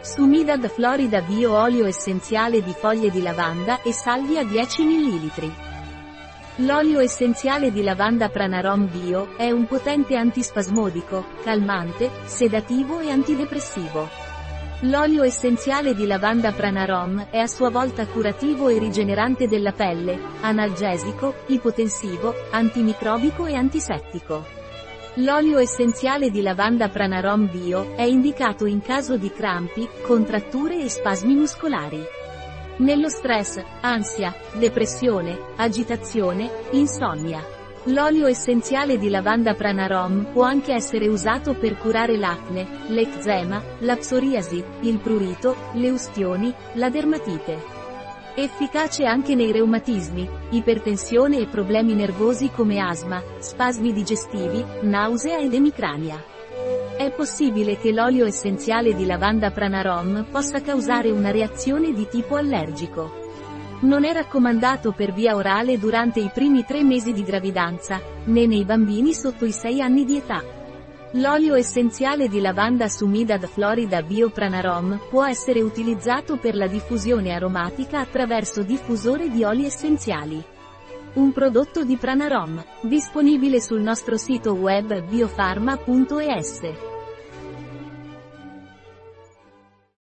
Sumidad Florida Bio olio essenziale di foglie di lavanda e salvia 10 ml. L'olio essenziale di lavanda Pranarom Bio è un potente antispasmodico, calmante, sedativo e antidepressivo. L'olio essenziale di lavanda Pranarom è a sua volta curativo e rigenerante della pelle, analgesico, ipotensivo, antimicrobico e antisettico. L'olio essenziale di lavanda Pranarom Bio è indicato in caso di crampi, contratture e spasmi muscolari. Nello stress, ansia, depressione, agitazione, insonnia. L'olio essenziale di lavanda Pranarom può anche essere usato per curare l'acne, l'eczema, la psoriasi, il prurito, le ustioni, la dermatite. Efficace anche nei reumatismi, ipertensione e problemi nervosi come asma, spasmi digestivi, nausea ed emicrania. È possibile che l'olio essenziale di lavanda Pranarom possa causare una reazione di tipo allergico. Non è raccomandato per via orale durante i primi tre mesi di gravidanza, né nei bambini sotto i 6 anni di età. L'olio essenziale di lavanda Sumidad Florida Biopranarom può essere utilizzato per la diffusione aromatica attraverso diffusore di oli essenziali. Un prodotto di Pranarom, disponibile sul nostro sito web biofarma.es.